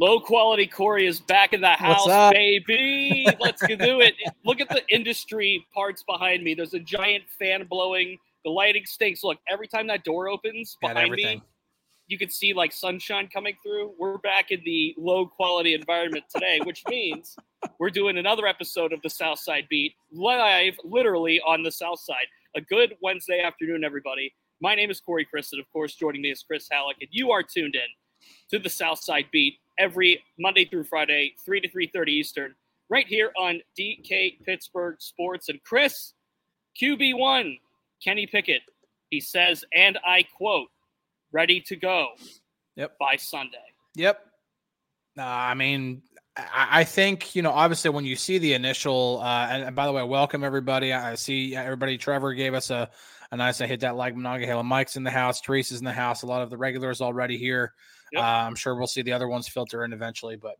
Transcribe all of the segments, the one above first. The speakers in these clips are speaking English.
Low quality Corey is back in the house, baby. Let's do it. Look at the industry parts behind me. There's a giant fan blowing. The lighting stinks. Look, every time that door opens behind me, you can see like sunshine coming through. We're back in the low quality environment today, which means we're doing another episode of the South Side Beat live, literally on the South Side. A good Wednesday afternoon, everybody. My name is Corey Crisan, and of course, joining me is Chris Halicke, and you are tuned in to the South Side Beat every Monday through Friday, 3 to 3.30 Eastern, right here on DK Pittsburgh Sports. And Chris, QB1, Kenny Pickett, he says, and I quote, ready to go Yep. by Sunday. Yep. Uh, I mean, I, I think you know. Obviously, when you see the initial, uh, and, and by the way, welcome everybody. I see everybody. Trevor gave us a, a nice. I hit that like Monongahela. Mike's in the house. Teresa's in the house. A lot of the regulars already here. Yep. Uh, I'm sure we'll see the other ones filter in eventually, but.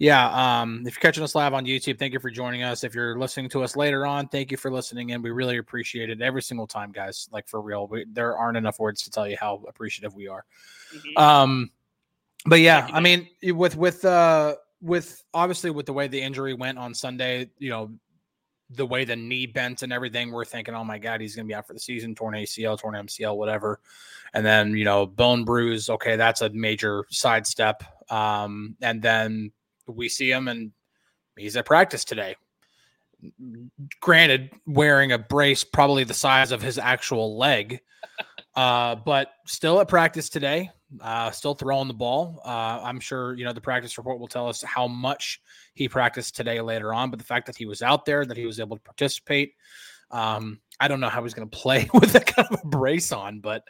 Yeah, um, if you're catching us live on YouTube, thank you for joining us. If you're listening to us later on, thank you for listening in. We really appreciate it every single time, guys. Like for real, we, there aren't enough words to tell you how appreciative we are. Mhm. Um, but yeah, I mean, with with uh with obviously with the way the injury went on Sunday, you know, the way the knee bent and everything, we're thinking, oh my god, he's gonna be out for the season, torn ACL, torn MCL, whatever. And then you know, bone bruise. Okay, that's a major sidestep. Um, and then we see him and he's at practice today. Granted, wearing a brace probably the size of his actual leg, uh, but still at practice today. Uh, still throwing the ball. Uh, I'm sure you know the practice report will tell us how much he practiced today later on. But the fact that he was out there, that he was able to participate, um, I don't know how he's going to play with that kind of a brace on. But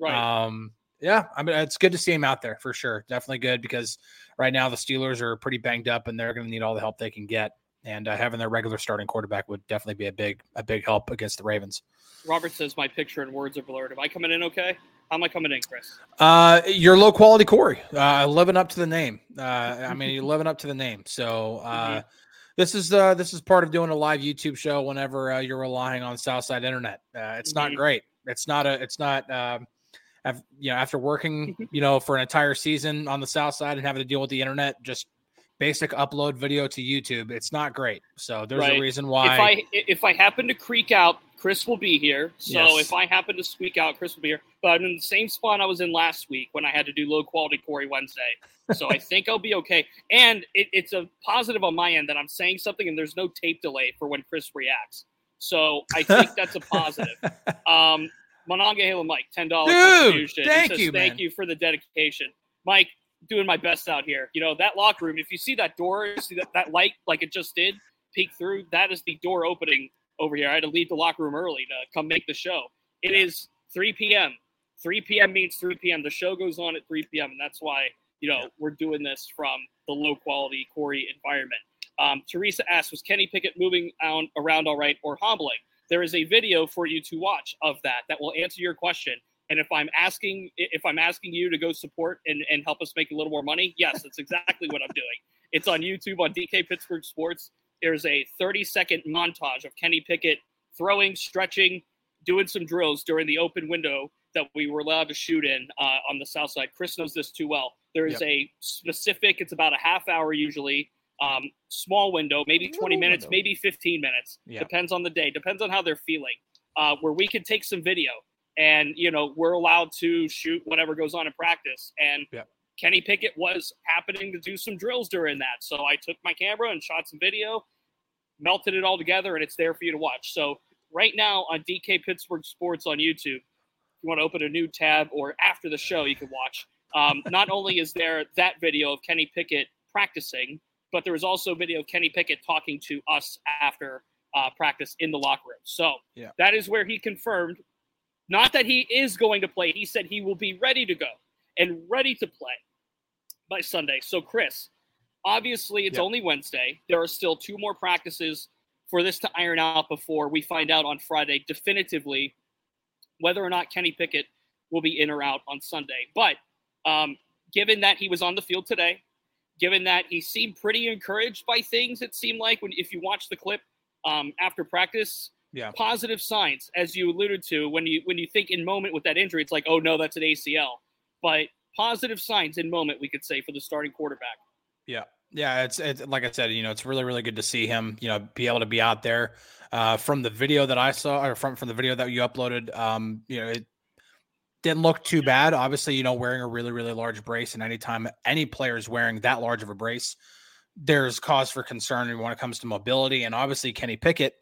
Right. um, yeah, I mean it's good to see him out there for sure. Definitely good because right now the Steelers are pretty banged up and they're going to need all the help they can get. And uh, having their regular starting quarterback would definitely be a big a big help against the Ravens. Robert says my picture and words are blurred. Am I coming in okay? How am I coming in, Chris? Uh, you're low quality Corey. Uh, living up to the name. Uh, I mean, you're living up to the name. So uh, this is uh, this is part of doing a live YouTube show. Whenever uh, you're relying on Southside Internet, uh, it's not Mhm. great. It's not a. It's not. Um, af- you know, after working, you know, for an entire season on the South Side and having to deal with the internet, just basic upload video to YouTube, it's not great. So there's Right. a reason why. If I if I happen to creak out, Chris will be here. So Yes. if I happen to squeak out, Chris will be here. But I'm in the same spot I was in last week when I had to do low quality Corey Wednesday. So I think I'll be okay. And it, it's a positive on my end that I'm saying something and there's no tape delay for when Chris reacts. So I think that's a positive. Um, Monongahela Mike, ten dollars thank says, you, Thank man. you for the dedication, Mike. Doing my best out here. You know that locker room. If you see that door, you see that, that light like it just did peek through. That is the door opening over here. I had to leave the locker room early to come make the show. It is 3 p.m. 3 p.m. means 3 p.m. The show goes on at 3 p.m. and that's why you know we're doing this from the low quality Corey environment. Um, Teresa asks, was Kenny Pickett moving on, around all right or hobbling? There is a video for you to watch of that that will answer your question. And if I'm asking, if I'm asking you to go support and, and help us make a little more money, yes, that's exactly what I'm doing. It's on YouTube on DK Pittsburgh Sports. There's a 30 second montage of Kenny Pickett throwing, stretching, doing some drills during the open window that we were allowed to shoot in uh, on the south side. Chris knows this too well. There is Yep. a specific, it's about a half hour usually, um, small window, maybe 20 Little minutes, window. maybe 15 minutes. Yeah. Depends on the day, depends on how they're feeling, uh, where we can take some video and, you know, we're allowed to shoot whatever goes on in practice. And Yep. Kenny Pickett was happening to do some drills during that. So I took my camera and shot some video, melted it all together, and it's there for you to watch. So right now on DK Pittsburgh Sports on YouTube, if you want to open a new tab or after the show, you can watch. Um, not only is there that video of Kenny Pickett practicing, but there is also a video of Kenny Pickett talking to us after uh, practice in the locker room. So Yeah. that is where he confirmed, not that he is going to play. He said he will be ready to go and ready to play. by Sunday. So, Chris, obviously it's Yep. only Wednesday. There are still two more practices for this to iron out before we find out on Friday definitively whether or not Kenny Pickett will be in or out on Sunday. But um, given that he was on the field today, given that he seemed pretty encouraged by things, it seemed like when if you watch the clip um, after practice, Yeah. positive signs, as you alluded to, when you when you think in moment with that injury, it's like, oh no, that's an ACL. But positive signs in moment, we could say for the starting quarterback. Yeah. Yeah, it's it's like I said, you know, it's really really good to see him, you know, be able to be out there. Uh, from the video that I saw, or from from the video that you uploaded, um, you know, it didn't look too bad. Obviously, you know, wearing a really really large brace, and anytime any player is wearing that large of a brace, there's cause for concern when it comes to mobility. And obviously, Kenny Pickett,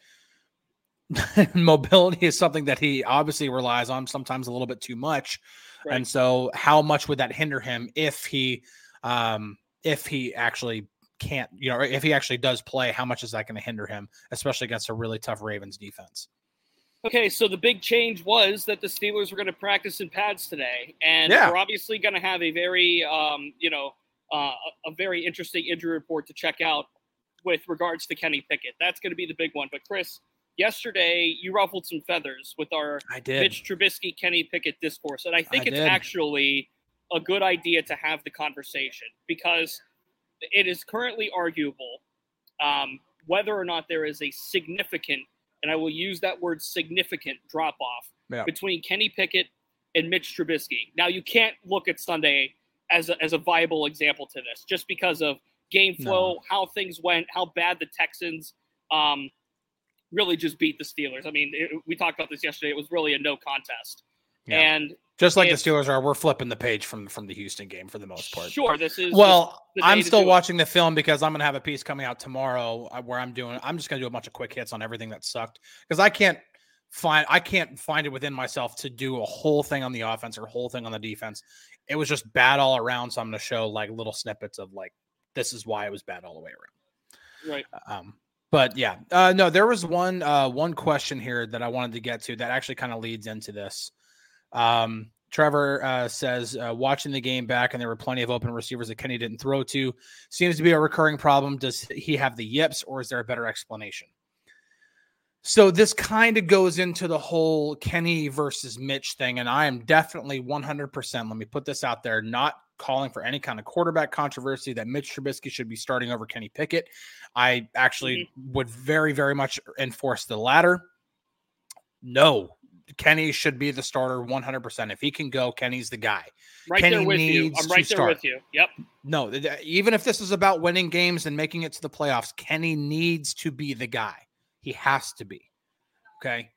mobility is something that he obviously relies on sometimes a little bit too much. Right. And so, how much would that hinder him if he, um, if he actually can't, you know, if he actually does play? How much is that going to hinder him, especially against a really tough Ravens defense? Okay, so the big change was that the Steelers were going to practice in pads today, and Yeah. we're obviously going to have a very, um, you know, uh, a a very interesting injury report to check out with regards to Kenny Pickett. That's going to be the big one. But Chris, yesterday you ruffled some feathers with our I did. Mitch Trubisky, Kenny Pickett discourse, and I think I it's did. actually a good idea to have the conversation because it is currently arguable um, whether or not there is a significant, and I will use that word significant drop off Yeah. between Kenny Pickett and Mitch Trubisky. Now you can't look at Sunday as a, as a viable example to this, just because of game flow, how things went, how bad the Texans um, really just beat the Steelers. I mean, it, we talked about this yesterday. It was really a no contest, Yeah. and Just like if- the Steelers are, we're flipping the page from from the Houston game for the most part. sure, this is Well, I'm still do it. watching the film because I'm going to have a piece coming out tomorrow uh, where I'm doing. I'm just going to do a bunch of quick hits on everything that sucked because I can't find I can't find it within myself to do a whole thing on the offense or a whole thing on the defense. It was just bad all around. So I'm going to show like little snippets of like this is why it was bad all the way around. right. Um, but yeah, uh, no, there was one uh, one question here that I wanted to get to that actually kind of leads into this. Um, Trevor uh, says uh, watching the game back, and there were plenty of open receivers that Kenny didn't throw to. Seems to be a recurring problem. Does he have the yips, or is there a better explanation? So this kind of goes into the whole Kenny versus Mitch thing, and I am definitely 100%. Let me put this out there, not calling for any kind of quarterback controversy that Mitch Trubisky should be starting over Kenny Pickett. I actually mm-hmm. would very, very much enforce the latter. No, Kenny should be the starter 100%. If he can go, Kenny's the guy. Right Kenny there with you. I'm right there with you. Yep. No, even if this is about winning games and making it to the playoffs, Kenny needs to be the guy. He has to be. Okay.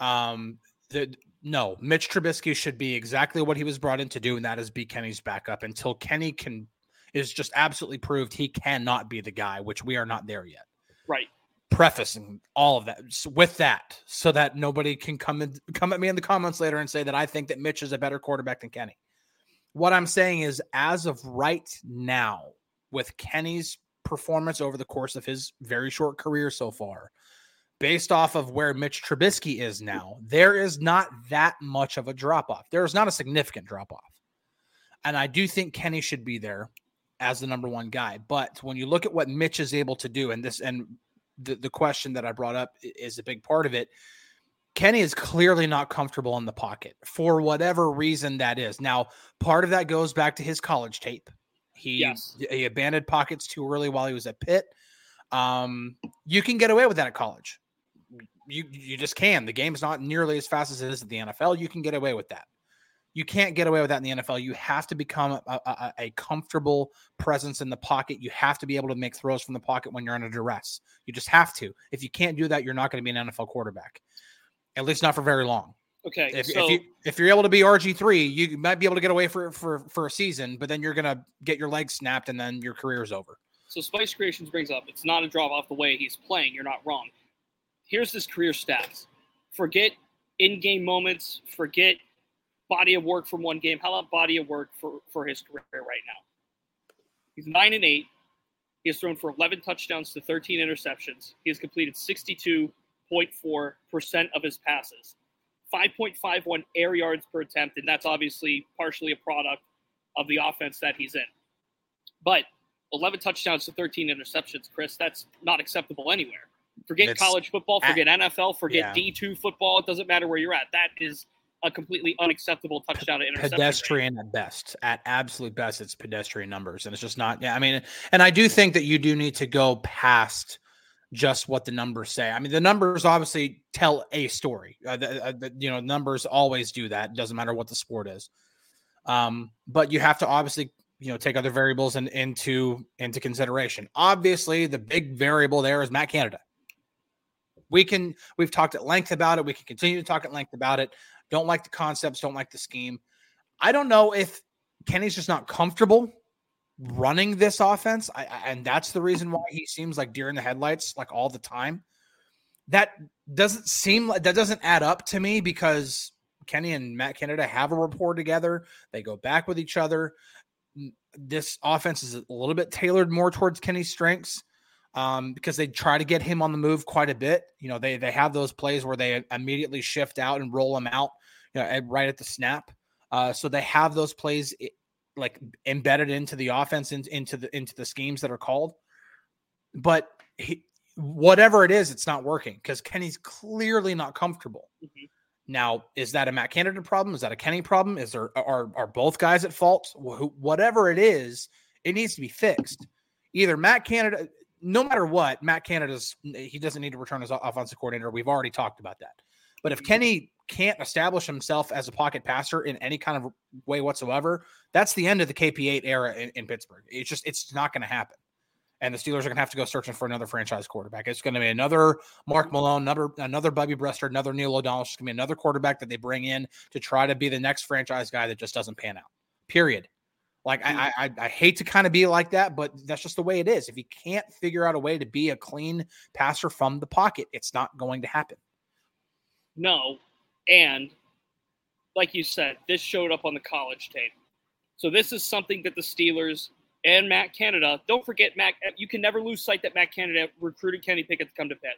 Um, the, no, Mitch Trubisky should be exactly what he was brought in to do, and that is be Kenny's backup until Kenny can is just absolutely proved he cannot be the guy, which we are not there yet. Right. Prefacing all of that with that, so that nobody can come in, come at me in the comments later and say that I think that Mitch is a better quarterback than Kenny. What I'm saying is, as of right now, with Kenny's performance over the course of his very short career so far, based off of where Mitch Trubisky is now, there is not that much of a drop off. There is not a significant drop off. And I do think Kenny should be there as the number one guy. But when you look at what Mitch is able to do, and this, and the, the question that I brought up is a big part of it. Kenny is clearly not comfortable in the pocket for whatever reason that is. Now, part of that goes back to his college tape. He Yes. he abandoned pockets too early while he was at Pitt. Um, you can get away with that at college. You you just can. The game's not nearly as fast as it is at the NFL. You can get away with that. You can't get away with that in the NFL. You have to become a, a, a- comfortable presence in the pocket. You have to be able to make throws from the pocket when you're under duress. You just have to. If you can't do that, you're not going to be an NFL quarterback, at least not for very long. Okay. If, so if you if you're able to be RG three, you might be able to get away for for for a season, but then you're gonna get your legs snapped, and then your career's over. So Spice Creations brings up it's not a drop off the way he's playing. You're not wrong. Here's his career stats. Forget in-game moments. Forget body of work from one game. How about body of work for, for his career right now? He's nine and eight. He has thrown for 11 touchdowns to 13 interceptions. He has completed 62.4% of his passes. 5.51 air yards per attempt, and that's obviously partially a product of the offense that he's in. But 11 touchdowns to 13 interceptions, Chris, that's not acceptable anywhere. Forget It's college football, forget NFL, forget yeah. D2 football. It doesn't matter where you're at. That is a completely unacceptable touchdown to interception. rate. pedestrian at best. At absolute best, it's pedestrian numbers, and it's just not. Yeah, I mean, and I do think that you do need to go past just what the numbers say. I mean, the numbers obviously tell a story. Uh, the, uh, the- you know, numbers always do that. Doesn't matter what the sport is. Um, but you have to obviously, you know, take other variables in, into into consideration. Obviously, the big variable there is Matt Canada. We can we've talked at length about it. We can continue to talk at length about it. Don't like the concepts. Don't like the scheme. I don't know if Kenny's just not comfortable running this offense, I, and that's the reason why he seems like deer in the headlights like all the time. That doesn't seem like that doesn't add up to me because Kenny and Matt Canada have a rapport together. They go back with each other. This offense is a little bit tailored more towards Kenny's strengths um, because they try to get him on the move quite a bit. You know, they they have those plays where they immediately shift out and roll him out, you know, right at the snap. Uh, so they have those plays like embedded into the offense, in, into the into the schemes that are called. But he, whatever it is, it's not working because Kenny's clearly not comfortable. Mhm. Now, is that a Matt Canada problem? Is that a Kenny problem? Is there are are both guys at fault? Wh- Whatever it is, it needs to be fixed. Either Matt Canada, no matter what, Matt Canada's he doesn't need to return as offensive coordinator. We've already talked about that. But if mm-hmm. Kenny can't establish himself as a pocket passer in any kind of way whatsoever, that's the end of the KP8 era in, in Pittsburgh. It's just it's not going to happen. And the Steelers are going to have to go searching for another franchise quarterback. It's going to be another Mark Malone, another another Bubby Brister, another Neil O'Donnell. It's going to be another quarterback that they bring in to try to be the next franchise guy that just doesn't pan out. Period. Like I, I, I hate to kind of be like that, but that's just the way it is. If you can't figure out a way to be a clean passer from the pocket, it's not going to happen. No. And like you said, this showed up on the college tape. So this is something that the Steelers and Matt Canada, don't forget Matt, you can never lose sight that Matt Canada recruited Kenny Pickett to come to Pitt.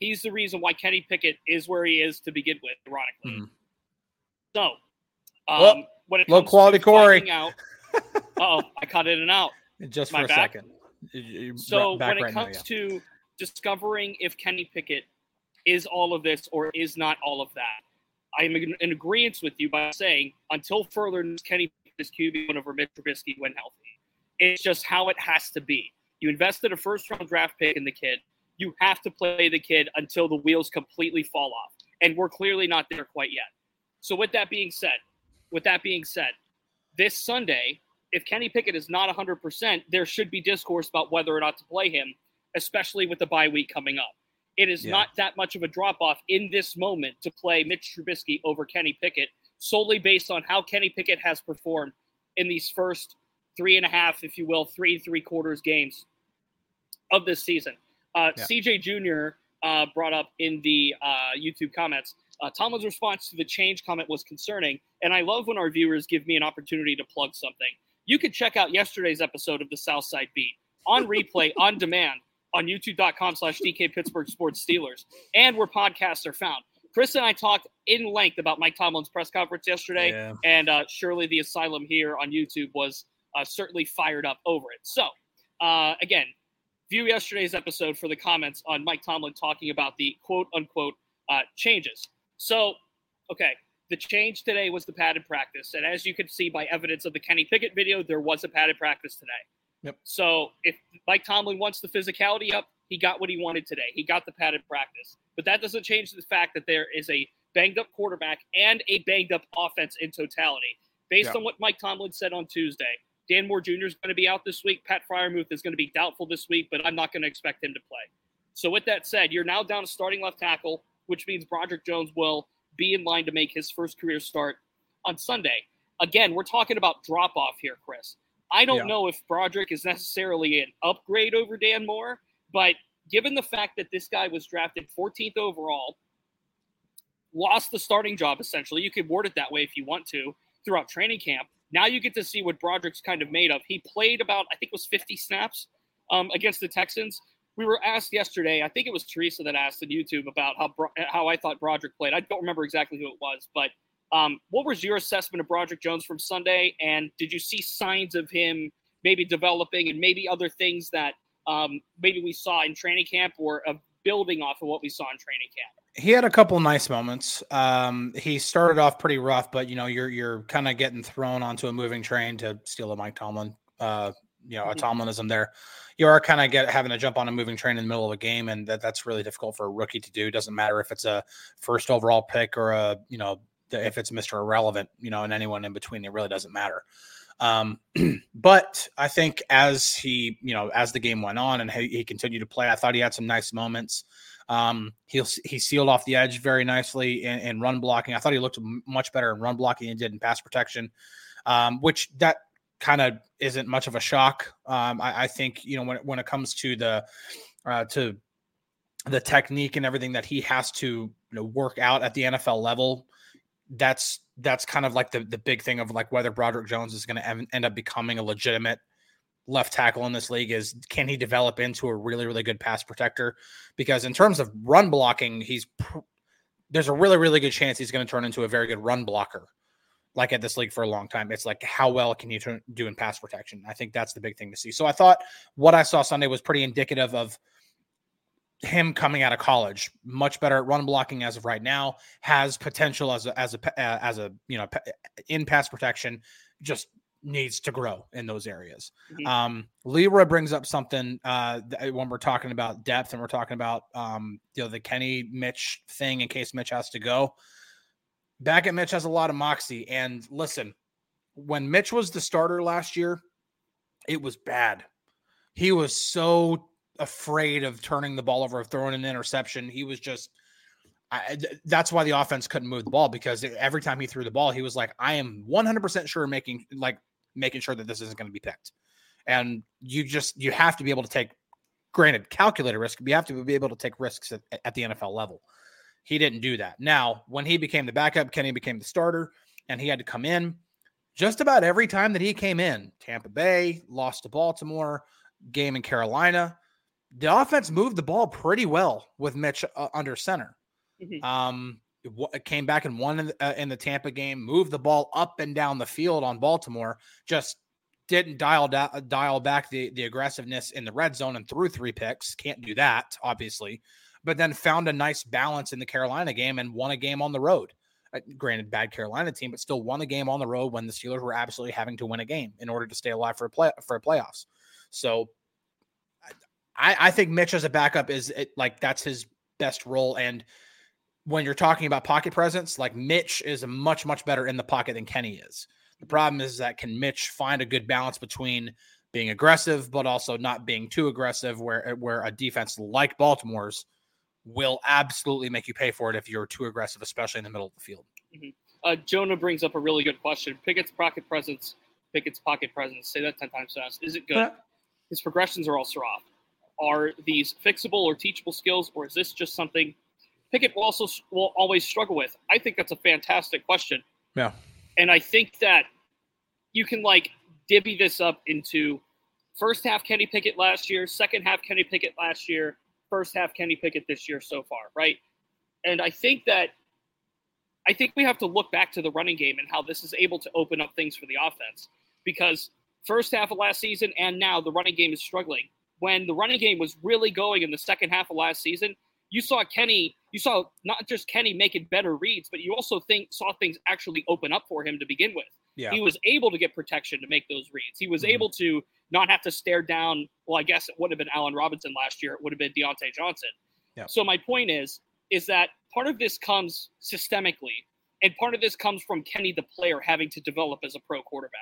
He's the reason why Kenny Pickett is where he is to begin with, ironically. Mhm. So, um, Well, when it low quality Corey. out, oh, I cut in and out. Just for a back? second. You- So when it right now, comes yeah. to discovering if Kenny Pickett is all of this or is not all of that, I'm in, in agreement with you by saying until further notice, Kenny Pickett is QB one over Mitch Trubisky when healthy. It's just how it has to be. You invested a first round draft pick in the kid. You have to play the kid until the wheels completely fall off, and we're clearly not there quite yet. So with that being said, with that being said, this Sunday, if Kenny Pickett is not 100%, there should be discourse about whether or not to play him, especially with the bye week coming up. It is Yeah. not that much of a drop off in this moment to play Mitch Trubisky over Kenny Pickett solely based on how Kenny Pickett has performed in these first three and a half, if you will, three and three quarters games of this season. Uh, Yeah. CJ Jr. Uh, brought up in the uh, YouTube comments. Uh, Tomlin's response to the change comment was concerning, and I love when our viewers give me an opportunity to plug something. You could check out yesterday's episode of the Southside Beat on replay on demand on youtube.com slash DK Pittsburgh Sports Steelers and where podcasts are found. Chris and I talked in length about Mike Tomlin's press conference yesterday, Yeah. and uh, surely the asylum here on YouTube was uh, certainly fired up over it. So, uh, again, view yesterday's episode for the comments on Mike Tomlin talking about the quote unquote uh, changes. So, okay, the change today was the padded practice, and as you can see by evidence of the Kenny Pickett video, there was a padded practice today. Yep. So if Mike Tomlin wants the physicality up, he got what he wanted today. He got the padded practice, but that doesn't change the fact that there is a banged up quarterback and a banged up offense in totality. Based Yeah. on what Mike Tomlin said on Tuesday, Dan Moore Jr. is going to be out this week. Pat Freiermuth is going to be doubtful this week, but I'm not going to expect him to play. So with that said, you're now down to starting left tackle, which means Broderick Jones will be in line to make his first career start on Sunday. Again, we're talking about drop off here, Chris. I don't Yeah. know if Broderick is necessarily an upgrade over Dan Moore, but given the fact that this guy was drafted 14th overall, lost the starting job essentially, you could word it that way if you want to, throughout training camp. Now you get to see what Broderick's kind of made of. He played about, I think it was 50 snaps um, against the Texans. We were asked yesterday, I think it was Teresa that asked on YouTube about how how I thought Broderick played. I don't remember exactly who it was, but um, what was your assessment of Broderick Jones from Sunday? And did you see signs of him maybe developing and maybe other things that um, maybe we saw in training camp or uh, building off of what we saw in training camp? He had a couple nice moments. Um, he started off pretty rough, but you know, you're you're kind of getting thrown onto a moving train to steal a Mike Tomlin, uh, you know, a mm-hmm. Tomlinism there. You are kind of get having to jump on a moving train in the middle of a game, and that, that's really difficult for a rookie to do. Doesn't matter if it's a first overall pick or a you know if it's Mr. Irrelevant, you know, and anyone in between, it really doesn't matter. Um, but I think as he, you know, as the game went on and he, he continued to play, I thought he had some nice moments. Um, he he sealed off the edge very nicely in, in, run blocking. I thought he looked much better in run blocking than he did in pass protection, um, which that kind of isn't much of a shock. Um, I, I, think you know when when it comes to the uh, to the technique and everything that he has to you know, work out at the NFL level that's that's kind of like the the big thing of like whether Broderick Jones is going to end up becoming a legitimate left tackle in this league is can he develop into a really really good pass protector because in terms of run blocking he's pr- there's a really really good chance he's going to turn into a very good run blocker like at this league for a long time it's like how well can you turn, do in pass protection i think that's the big thing to see so i thought what i saw sunday was pretty indicative of him coming out of college, much better at run blocking as of right now, has potential as a as a uh, as a you know in pass protection, just needs to grow in those areas. Mm-hmm. Um, Leroy brings up something uh, when we're talking about depth and we're talking about um, you know the Kenny Mitch thing in case Mitch has to go. Back at Mitch has a lot of moxie, and listen, when Mitch was the starter last year, it was bad. He was so afraid of turning the ball over, of throwing an interception. He was just. I, that's why the offense couldn't move the ball because every time he threw the ball, he was like, "I am 100% sure making like making sure that this isn't going to be picked." And you just you have to be able to take, granted, calculated risk. But you have to be able to take risks at, at the NFL level. He didn't do that. Now, when he became the backup, Kenny became the starter, and he had to come in. Just about every time that he came in, Tampa Bay lost to Baltimore, game in Carolina, the offense moved the ball pretty well with Mitch uh, under center. Mm-hmm. Um, it came back and won in the, uh, in the, Tampa game, moved the ball up and down the field on Baltimore, just didn't dial da- dial back the, the aggressiveness in the red zone and threw three picks. Can't do that, obviously, but then found a nice balance in the Carolina game and won a game on the road. Uh, granted, bad Carolina team, but still won a game on the road when the Steelers were absolutely having to win a game in order to stay alive for a play for a playoffs. So I, I think Mitch as a backup is it, like that's his best role. And when you're talking about pocket presence, like Mitch is much, much better in the pocket than Kenny is. The problem is that can Mitch find a good balance between being aggressive, but also not being too aggressive, where where a defense like Baltimore's will absolutely make you pay for it if you're too aggressive, especially in the middle of the field. Mm-hmm. Uh, Jonah brings up a really good question. Pickett's pocket presence, Pickett's pocket presence. Say that ten times fast. Is it good? His progressions are also off are these fixable or teachable skills, or is this just something Pickett will also will always struggle with? I think that's a fantastic question. Yeah, and I think that you can like divvy this up into first half Kenny Pickett last year, second half Kenny Pickett last year, first half Kenny Pickett this year so far, right? And I think that I think we have to look back to the running game and how this is able to open up things for the offense because first half of last season and now the running game is struggling when the running game was really going in the second half of last season, you saw Kenny, you saw not just Kenny making better reads, but you also think saw things actually open up for him to begin with. Yeah. He was able to get protection to make those reads. He was mm-hmm. able to not have to stare down. Well, I guess it would have been Allen Robinson last year. It would have been Diontae Johnson. Yeah. So my point is, is that part of this comes systemically, and part of this comes from Kenny the player having to develop as a pro quarterback.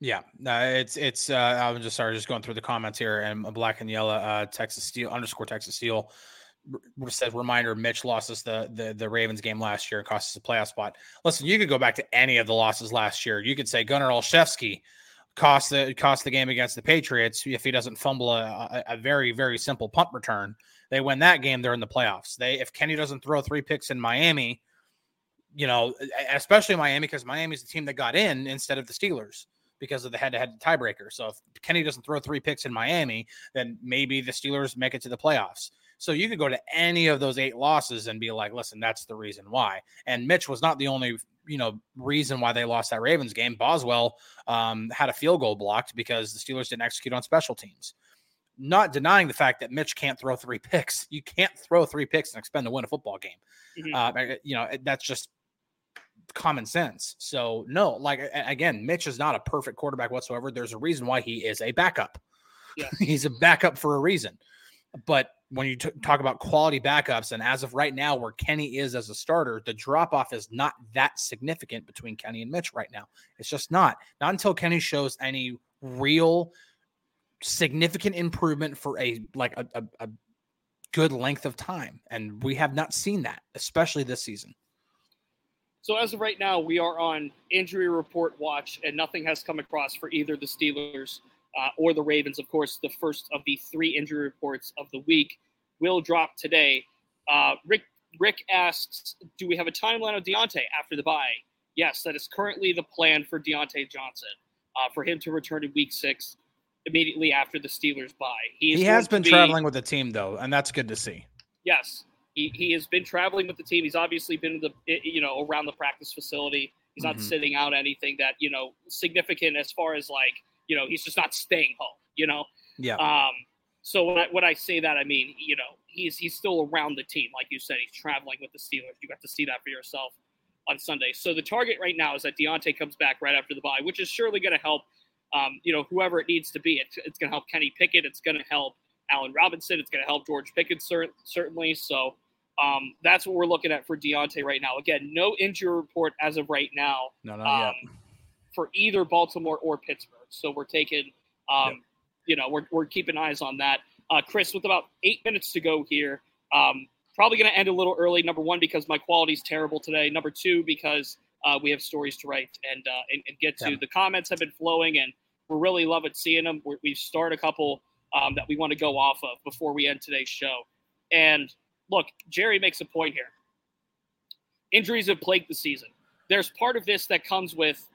Yeah, no, it's it's. Uh, I'm just sorry, just going through the comments here, and a black and yellow, uh, Texas Steel underscore Texas Steel said reminder: Mitch lost us the, the the Ravens game last year and cost us a playoff spot. Listen, you could go back to any of the losses last year. You could say Gunnar Olszewski cost the cost the game against the Patriots if he doesn't fumble a, a, a very very simple punt return. They win that game, they're in the playoffs. They if Kenny doesn't throw three picks in Miami, you know, especially Miami because Miami's the team that got in instead of the Steelers because of the head-to-head tiebreaker. So if Kenny doesn't throw three picks in Miami, then maybe the Steelers make it to the playoffs. So you could go to any of those eight losses and be like, listen, that's the reason why. And Mitch was not the only you know reason why they lost that Ravens game. Boswell um, had a field goal blocked because the Steelers didn't execute on special teams. Not denying the fact that Mitch can't throw three picks. You can't throw three picks and expect to win a football game. Mm-hmm. Uh, you know that's just common sense. So no, like again, Mitch is not a perfect quarterback whatsoever. There's a reason why he is a backup. Yeah. He's a backup for a reason. But when you t- talk about quality backups, and as of right now, where Kenny is as a starter, the drop off is not that significant between Kenny and Mitch right now. It's just not. Not until Kenny shows any real significant improvement for a like a, a, a good length of time, and we have not seen that, especially this season. So as of right now, we are on injury report watch, and nothing has come across for either the Steelers uh, or the Ravens. Of course, the first of the three injury reports of the week will drop today. Uh, Rick Rick asks, "Do we have a timeline of Diontae after the bye?" Yes, that is currently the plan for Diontae Johnson, uh, for him to return in Week Six, immediately after the Steelers bye. He, he has been be, traveling with the team though, and that's good to see. Yes, he, he has been traveling with the team. He's obviously been the you know around the practice facility. He's not mm-hmm. sitting out anything that you know significant as far as like you know he's just not staying home. You know. Yeah. Um. So when I, when I say that, I mean you know he's he's still around the team, like you said. He's traveling with the Steelers. You got to see that for yourself on Sunday. So the target right now is that Diontae comes back right after the bye, which is surely going to help. Um, you know, whoever it needs to be. It's, it's going to help Kenny Pickett. It's going to help Allen Robinson. It's going to help George Pickens certainly. So um, that's what we're looking at for Diontae right now. Again, no injury report as of right now. No, not um. For either Baltimore or Pittsburgh. So we're taking, um, yep. you know, we're, we're keeping eyes on that. Uh, Chris, with about eight minutes to go here, um, probably going to end a little early. Number one, because my quality is terrible today. Number two, because uh, we have stories to write and, uh, and, and, get to. Yeah. The comments have been flowing, and we're really loving seeing them. we have started a couple um, that we want to go off of before we end today's show. And look, Jerry makes a point here. Injuries have plagued the season. There's part of this that comes with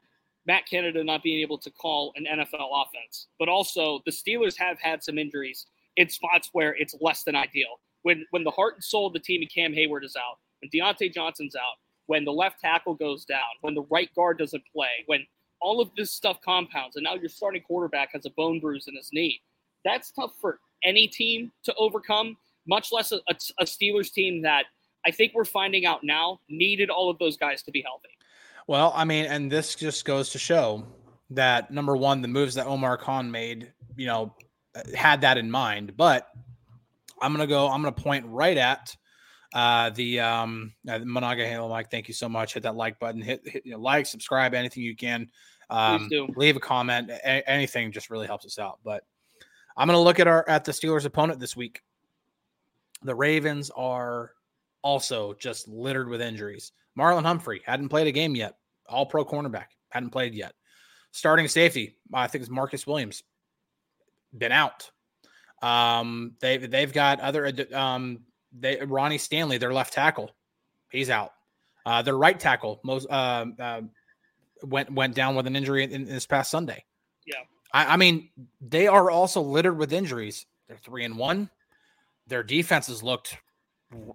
Matt Canada not being able to call an NFL offense, but also the Steelers have had some injuries in spots where it's less than ideal. When when the heart and soul of the team and Cam Hayward is out, when Diontae Johnson's out, when the left tackle goes down, when the right guard doesn't play, when all of this stuff compounds, and now your starting quarterback has a bone bruise in his knee. That's tough for any team to overcome much less a, a Steelers team that I think we're finding out now needed all of those guys to be healthy. Well, I mean, and this just goes to show that number one, the moves that Omar Khan made, you know, had that in mind. But I'm gonna go. I'm gonna point right at uh, the um, uh, Monongahela Mike. Thank you so much. Hit that like button. Hit, hit you know, like, subscribe, anything you can. Um, leave a comment. A- anything just really helps us out. But I'm gonna look at our at the Steelers opponent this week. The Ravens are also just littered with injuries. Marlon Humphrey hadn't played a game yet. All pro cornerback hadn't played yet. Starting safety, I think it's Marcus Williams, been out. Um, they've they've got other um, they Ronnie Stanley, their left tackle, he's out. Uh, their right tackle most uh, uh, went went down with an injury in, in this past Sunday. Yeah, I, I mean they are also littered with injuries. They're three and one their defenses looked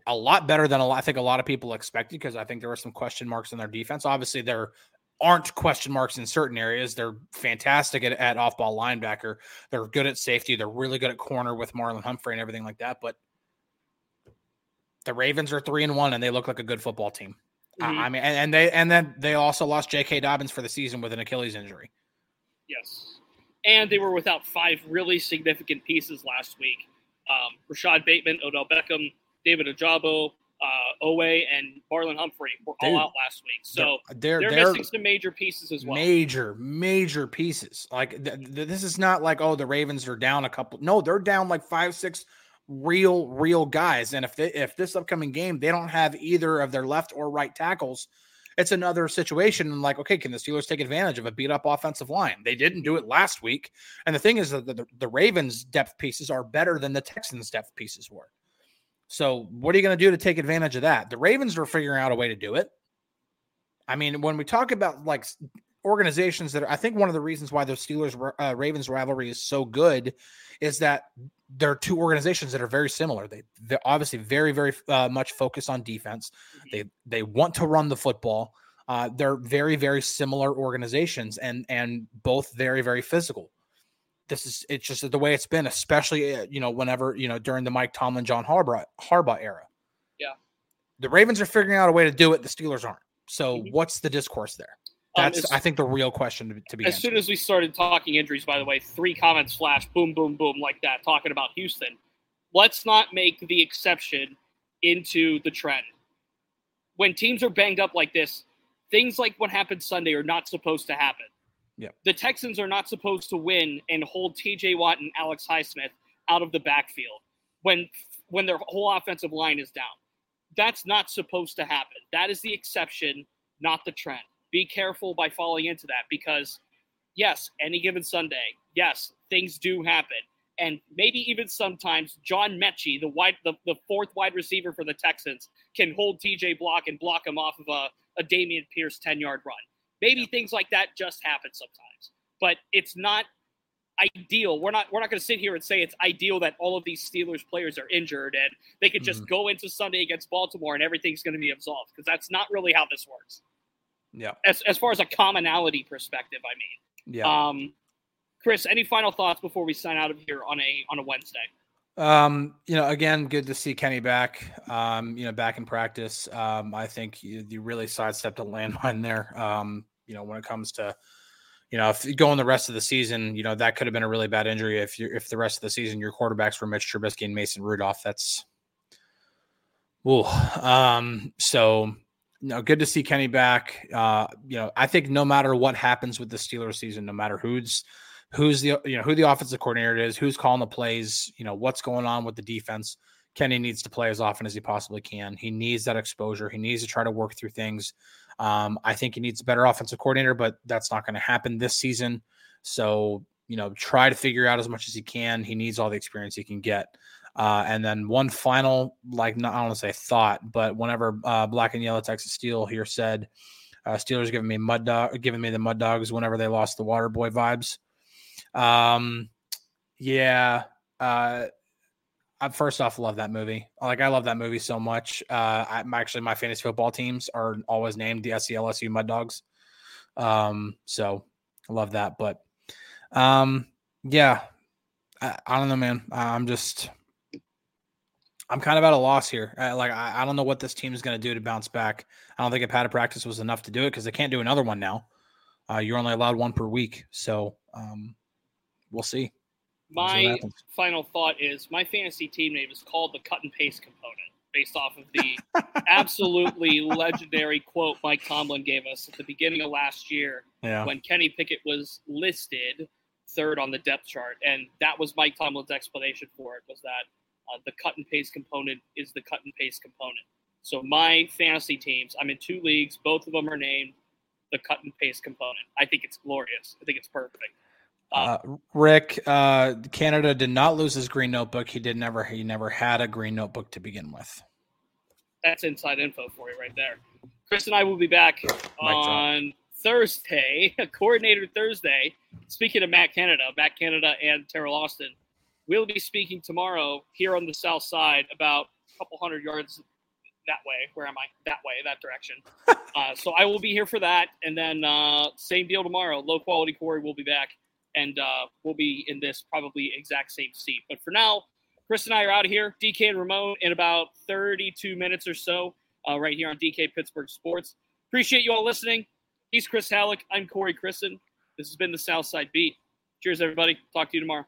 a lot better than a lot, I think a lot of people expected because I think there were some question marks in their defense. Obviously, there aren't question marks in certain areas. They're fantastic at, at off ball linebacker. They're good at safety. They're really good at corner with Marlon Humphrey and everything like that. But the Ravens are three and one, and they look like a good football team. Mm-hmm. I mean, and, and they and then they also lost J.K. Dobbins for the season with an Achilles injury. Yes, and they were without five really significant pieces last week um, Rashod Bateman, Odell Beckham, David Ojabo, uh, Owe, and Marlon Humphrey were Dude, all out last week. So they're, they're, they're, missing some major pieces as well. Major, major pieces. Like th- th- this is not like oh the Ravens are down a couple. No, they're down like five, six real, real guys. And if they, if this upcoming game they don't have either of their left or right tackles, it's another situation. And like, okay, can the Steelers take advantage of a beat up offensive line? They didn't do it last week. And the thing is that the, the Ravens' depth pieces are better than the Texans' depth pieces were. So, what are you going to do to take advantage of that? The Ravens are figuring out a way to do it. I mean, when we talk about like organizations that are, I think one of the reasons why the Steelers uh, Ravens rivalry is so good is that they're two organizations that are very similar. They they're obviously very very uh, much focused on defense. Mm-hmm. They they want to run the football. Uh, they're very, very similar organizations and and both very, very physical. This is it's just the way it's been, especially uh, you know whenever you know during the Mike Tomlin, John Harbaugh Harbaugh era. Yeah, the Ravens are figuring out a way to do it. The Steelers aren't. So mm-hmm. what's the discourse there? Um, That's um, I think the real question to, to be. As answered. soon as we started talking injuries, by the way, three comments flash, boom, boom, boom, like that, talking about Houston. Let's not make the exception into the trend. When teams are banged up like this, things like what happened Sunday are not supposed to happen. Yeah. The Texans are not supposed to win and hold TJ Watt and Alex Highsmith out of the backfield when when their whole offensive line is down. That's not supposed to happen. That is the exception, not the trend. Be careful by falling into that because yes, any given Sunday, yes, things do happen. And maybe even sometimes John Metchie, the wide the, the fourth wide receiver for the Texans, can hold TJ block and block him off of a, a Dameon Pierce 10-yard run. Maybe yeah. things like that just happen sometimes, but it's not ideal. We're not we're not going to sit here and say it's ideal that all of these Steelers players are injured and they could just mm-hmm. go into Sunday against Baltimore and everything's going to be absolved because that's not really how this works. Yeah. As as far as a commonality perspective, I mean. Yeah. Um, Chris, any final thoughts before we sign out of here on a on a Wednesday? Um, you know, again, good to see Kenny back. Um, you know, back in practice. Um, I think you, you really sidestepped a landmine there. Um, you know, when it comes to, you know, if you go in the rest of the season, you know, that could have been a really bad injury. If you if the rest of the season your quarterbacks were Mitch Trubisky and Mason Rudolph, that's, ooh. Um, so, know, good to see Kenny back. Uh, you know, I think no matter what happens with the Steelers season, no matter who's who's the you know who the offensive coordinator is, who's calling the plays, you know, what's going on with the defense. Kenny needs to play as often as he possibly can. He needs that exposure. He needs to try to work through things. Um, I think he needs a better offensive coordinator, but that's not going to happen this season. So, you know, try to figure out as much as he can. He needs all the experience he can get. Uh, and then one final, like, not, I don't want to say thought, but whenever uh, Black and Yellow Texas Steel here said, uh, Steelers giving me mud dog, giving me the mud dogs whenever they lost the water boy vibes. Um, yeah, uh, I first off love that movie. Like I love that movie so much. Uh, I'm actually my fantasy football teams are always named the SCLSU Mud Dogs. Um, so I love that. But um, yeah, I, I don't know, man. I'm just I'm kind of at a loss here. Like I, I don't know what this team is going to do to bounce back. I don't think a padded practice was enough to do it because they can't do another one now. Uh, you're only allowed one per week, so um, we'll see my final thought is my fantasy team name is called the cut and paste component based off of the absolutely legendary quote Mike Tomlin gave us at the beginning of last year yeah. when Kenny Pickett was listed third on the depth chart. And that was Mike Tomlin's explanation for it was that uh, the cut and paste component is the cut and paste component. So my fantasy teams, I'm in two leagues. Both of them are named the cut and paste component. I think it's glorious. I think it's perfect. Uh, Rick, uh, Canada did not lose his green notebook. He did never. He never had a green notebook to begin with. That's inside info for you right there. Chris and I will be back on Thursday, Coordinator Thursday. Speaking of Matt Canada, Matt Canada and Teryl Austin, we'll be speaking tomorrow here on the South Side about a couple hundred yards that way. Where am I? That way, that direction. uh, so I will be here for that, and then uh, same deal tomorrow. Low quality Corey will be back and uh, we'll be in this probably exact same seat. But for now, Chris and I are out of here. DK and Ramon in about 32 minutes or so, uh, right here on DK Pittsburgh Sports. Appreciate you all listening. He's Chris Halicke. I'm Corey Crisan. This has been the Southside Beat. Cheers, everybody. Talk to you tomorrow.